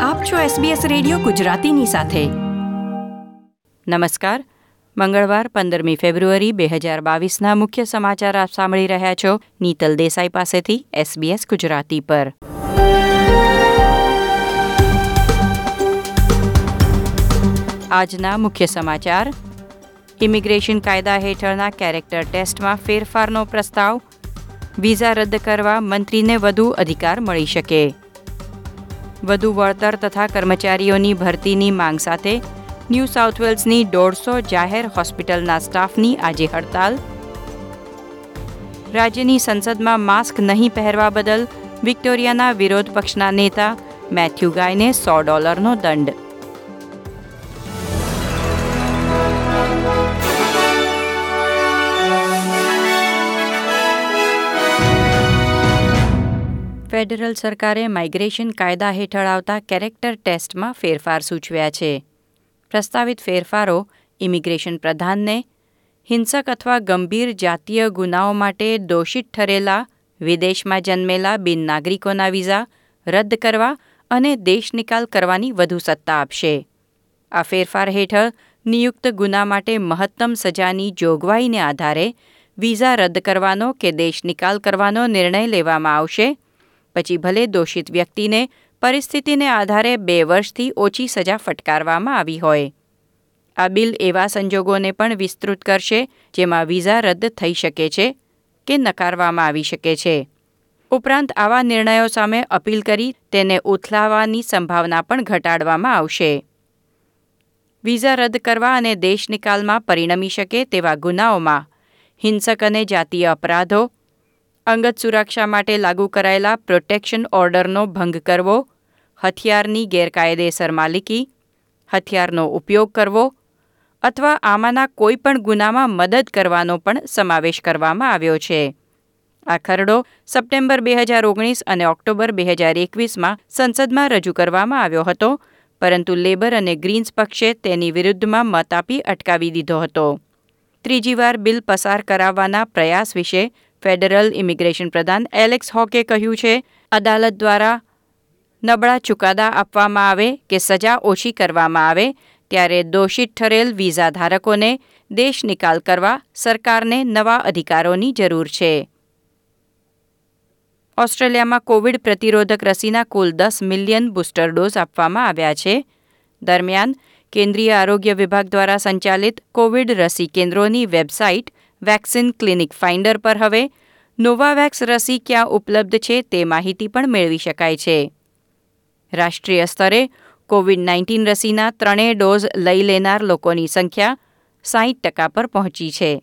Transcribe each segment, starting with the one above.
આપ છો SBS radio ગુજરાતીની સાથે. નમસ્કાર. મંગળવાર પંદરમી ફેબ્રુઆરી બે હજાર બાવીસના મુખ્ય સમાચાર આપ સાંભળી રહ્યા છો નીતલ દેસાઈ પાસેથી SBS ગુજરાતી પર. આજના મુખ્ય સમાચાર. ઇમિગ્રેશન કાયદા હેઠળના કેરેક્ટર ટેસ્ટમાં ફેરફારનો પ્રસ્તાવ. વિઝા રદ કરવા મંત્રીને વધુ અધિકાર મળી શકે. વધુ વળતર તથા કર્મચારીઓની ભરતીની માંગ સાથે ન્યૂ સાઉથ વેલ્સની દોઢસો જાહેર હોસ્પિટલના સ્ટાફની આજે હડતાલ. રાજ્યની સંસદમાં માસ્ક નહીં પહેરવા બદલ વિક્ટોરિયાના વિરોધ પક્ષના નેતા મેથ્યુ ગાયને સો ડોલરનો દંડ. ફેડરલ સરકારે માઇગ્રેશન કાયદા હેઠળ આવતા કેરેક્ટર ટેસ્ટમાં ફેરફાર સૂચવ્યા છે. પ્રસ્તાવિત ફેરફારો ઇમિગ્રેશન પ્રધાનને હિંસક અથવા ગંભીર જાતીય ગુનાઓ માટે દોષિત ઠરેલા, વિદેશમાં જન્મેલા બિન નાગરિકોના વિઝા રદ કરવા અને દેશ નિકાલ કરવાની વધુ સત્તા આપશે. આ ફેરફાર હેઠળ નિયુક્ત ગુના માટે મહત્તમ સજાની જોગવાઈને આધારે વિઝા રદ કરવાનો કે દેશ નિકાલ કરવાનો નિર્ણય લેવામાં આવશે પછી ભલે દોષિત વ્યક્તિને પરિસ્થિતિને આધારે બે વર્ષથી ઓછી સજા ફટકારવામાં આવી હોય. આ બિલ એવા સંજોગોને પણ વિસ્તૃત કરશે, જેમાં વિઝા રદ થઈ શકે છે કે નકારવામાં આવી શકે છે. ઉપરાંત આવા નિર્ણયો સામે અપીલ કરી તેને ઉથલાવવાની સંભાવના પણ ઘટાડવામાં આવશે. વિઝા રદ કરવા અને દેશ નિકાલમાં પરિણમી શકે તેવા ગુનાઓમાં હિંસક અને જાતીય અપરાધો અંગત સુરક્ષા માટે લાગુ કરાયેલા પ્રોટેક્શન ઓર્ડરનો ભંગ કરવો, હથિયારની ગેરકાયદેસર માલિકી, હથિયારનો ઉપયોગ કરવો અથવા આમાંના કોઈપણ ગુનામાં મદદ કરવાનો પણ સમાવેશ કરવામાં આવ્યો છે. આ ખરડો સપ્ટેમ્બર બે હજાર ઓગણીસ અને ઓક્ટોબર બે હજાર એકવીસમાં સંસદમાં રજૂ કરવામાં આવ્યો હતો, પરંતુ લેબર અને ગ્રીન્સ પક્ષે તેની વિરુદ્ધમાં મત આપી અટકાવી દીધો હતો. ત્રીજી વાર બિલ પસાર કરાવવાના પ્રયાસ વિશે ફેડરલ ઇમિગ્રેશન પ્રધાન એલેક્સ હોકે કહ્યું છે, અદાલત દ્વારા નબળા ચુકાદા આપવામાં આવે કે સજા ઓછી કરવામાં આવે, ત્યારે દોષિત ઠરેલ વિઝા ધારકોને દેશ નિકાલ કરવા સરકારને નવા અધિકારોની જરૂર છે. ઓસ્ટ્રેલિયામાં કોવિડ પ્રતિરોધક રસીના કુલ દસ મિલિયન બુસ્ટર ડોઝ આપવામાં આવ્યા છે. દરમિયાન કેન્દ્રીય આરોગ્ય વિભાગ દ્વારા સંચાલિત કોવિડ રસી કેન્દ્રોની વેબસાઇટ વેક્સિન ક્લિનિક ફાઇન્ડર પર હવે. નોવાવેક્સ રસી ક્યાં ઉપલબ્ધ છે તે માહિતી પણ મેળવી શકાય છે. રાષ્ટ્રીય સ્તરે કોવિડ નાઇન્ટીન રસીના ત્રણેય ડોઝ લઈ લેનાર લોકોની સંખ્યા સાહીઠ ટકા પર પહોંચી છે.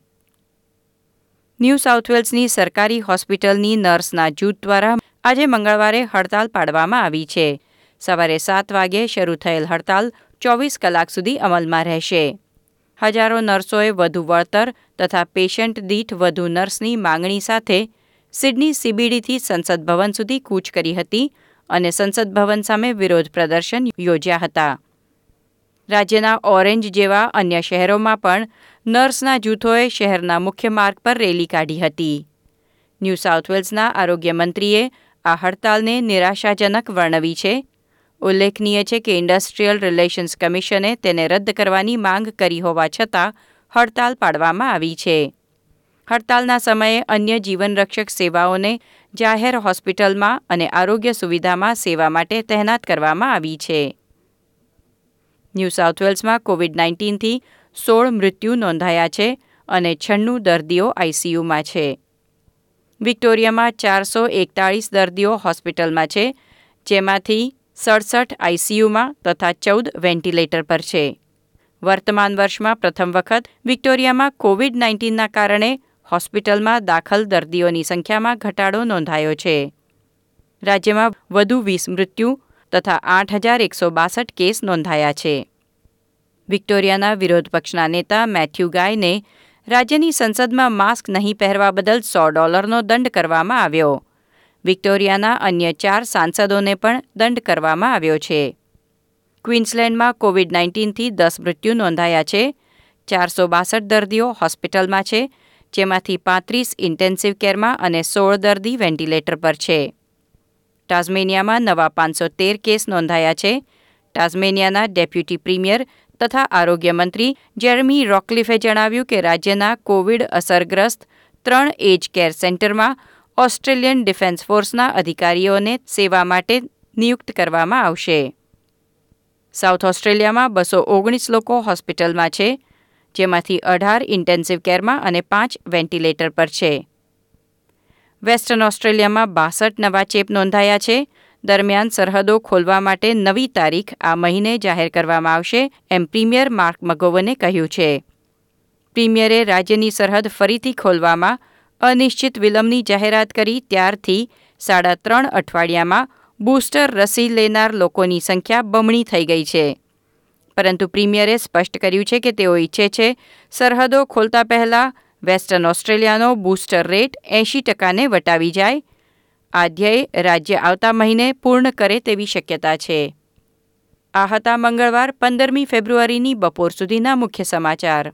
ન્યૂ સાઉથ વેલ્સની સરકારી હોસ્પિટલની નર્સના જૂથ દ્વારા આજે મંગળવારે હડતાલ પાડવામાં આવી છે. સવારે સાત વાગ્યે શરૂ થયેલ હડતાલ ચોવીસ કલાક સુધી અમલમાં રહેશે. હજારો નર્સોએ વધુ વળતર તથા પેશન્ટ દીઠ વધુ નર્સની માંગણી સાથે સિડની સીબીડીથી સંસદ ભવન સુધી કૂચ કરી હતી અને સંસદ ભવન સામે વિરોધ પ્રદર્શન યોજ્યા હતા. રાજ્યના ઓરેન્જ જેવા અન્ય શહેરોમાં પણ નર્સના જૂથોએ શહેરના મુખ્ય માર્ગ પર રેલી કાઢી હતી. ન્યૂ સાઉથ વેલ્સના આરોગ્ય મંત્રીએ આ હડતાલને નિરાશાજનક વર્ણવી છે ઉલ્લેખનીય છે કે ઇન્ડસ્ટ્રીયલ રિલેશન્સ કમિશને તેને રદ કરવાની માંગ કરી હોવા છતાં હડતાલ પાડવામાં આવી છે. હડતાલના સમયે અન્ય જીવનરક્ષક સેવાઓને જાહેર હોસ્પિટલમાં અને આરોગ્ય સુવિધામાં સેવા માટે તહેનાત કરવામાં આવી છે. ન્યૂ સાઉથ વેલ્સમાં કોવિડ નાઇન્ટીનથી સોળ મૃત્યુ નોંધાયા છે અને છન્નું દર્દીઓ આઈસીયુમાં છે. વિક્ટોરિયામાં ચારસો એકતાળીસ દર્દીઓ હોસ્પિટલમાં છે, જેમાંથી સડસઠ આઈસીયુમાં તથા ચૌદ વેન્ટિલેટર પર છે. વર્તમાન વર્ષમાં પ્રથમ વખત વિક્ટોરિયામાં કોવિડ નાઇન્ટીનના કારણે હોસ્પિટલમાં દાખલ દર્દીઓની સંખ્યામાં ઘટાડો નોંધાયો છે. રાજ્યમાં વધુ વીસ મૃત્યુ તથા આઠ હજાર એકસો બાસઠ કેસ નોંધાયા છે. વિક્ટોરિયાના વિરોધ પક્ષના નેતા મેથ્યુ ગાયને રાજ્યની સંસદમાં માસ્ક નહીં પહેરવા બદલ સો ડોલરનો દંડ કરવામાં આવ્યો. વિક્ટોરિયાના અન્ય ચાર સાંસદોને પણ દંડ કરવામાં આવ્યો છે. ક્વિન્સલેન્ડમાં કોવિડ નાઇન્ટીનથી દસ મૃત્યુ નોંધાયા છે. ચારસો બાસઠ દર્દીઓ હોસ્પિટલમાં છે, જેમાંથી પાંત્રીસ ઇન્ટેન્સિવ કેરમાં અને સોળ દર્દી વેન્ટિલેટર પર છે. ટાઝમેનિયામાં નવા પાંચસો તેર કેસ નોંધાયા છે. ટાઝમેનિયાના ડેપ્યુટી પ્રીમિયર તથા આરોગ્ય મંત્રી જેરમી રોકલિફે જણાવ્યું કે રાજ્યના કોવિડ અસરગ્રસ્ત ત્રણ એજ કેર સેન્ટરમાં ઓસ્ટ્રેલિયન ડિફેન્સ ફોર્સના અધિકારીઓને સેવા માટે નિયુક્ત કરવામાં આવશે. સાઉથ ઓસ્ટ્રેલિયામાં બસો ઓગણીસ લોકો હોસ્પિટલમાં છે, જેમાંથી અઢાર ઇન્ટેન્સિવ કેરમાં અને પાંચ વેન્ટિલેટર પર છે. વેસ્ટર્ન ઓસ્ટ્રેલિયામાં બાસઠ નવા ચેપ નોંધાયા છે, દરમિયાન સરહદો ખોલવા માટે નવી તારીખ આ મહિને જાહેર કરવામાં આવશે, એમ પ્રીમિયર માર્ક મગોવને કહ્યું છે. પ્રીમિયરે રાજ્યની સરહદ ફરીથી ખોલવામાં અનિશ્ચિત વિલંબની જાહેરાત કરી ત્યારથી સાડા ત્રણ અઠવાડિયામાં બૂસ્ટર રસી લેનાર લોકોની સંખ્યા બમણી થઈ ગઈ છે. પરંતુ પ્રીમિયરે સ્પષ્ટ કર્યું છે કે તેઓ ઈચ્છે છે સરહદો ખોલતા પહેલાં વેસ્ટર્ન ઓસ્ટ્રેલિયાનો બૂસ્ટર રેટ એંશી ટકાને વટાવી જાય. આ ધ્યેય રાજ્ય આવતા મહિને પૂર્ણ કરે તેવી શક્યતા છે. આ હતા મંગળવાર પંદરમી ફેબ્રુઆરીની બપોર સુધીના મુખ્ય સમાચાર.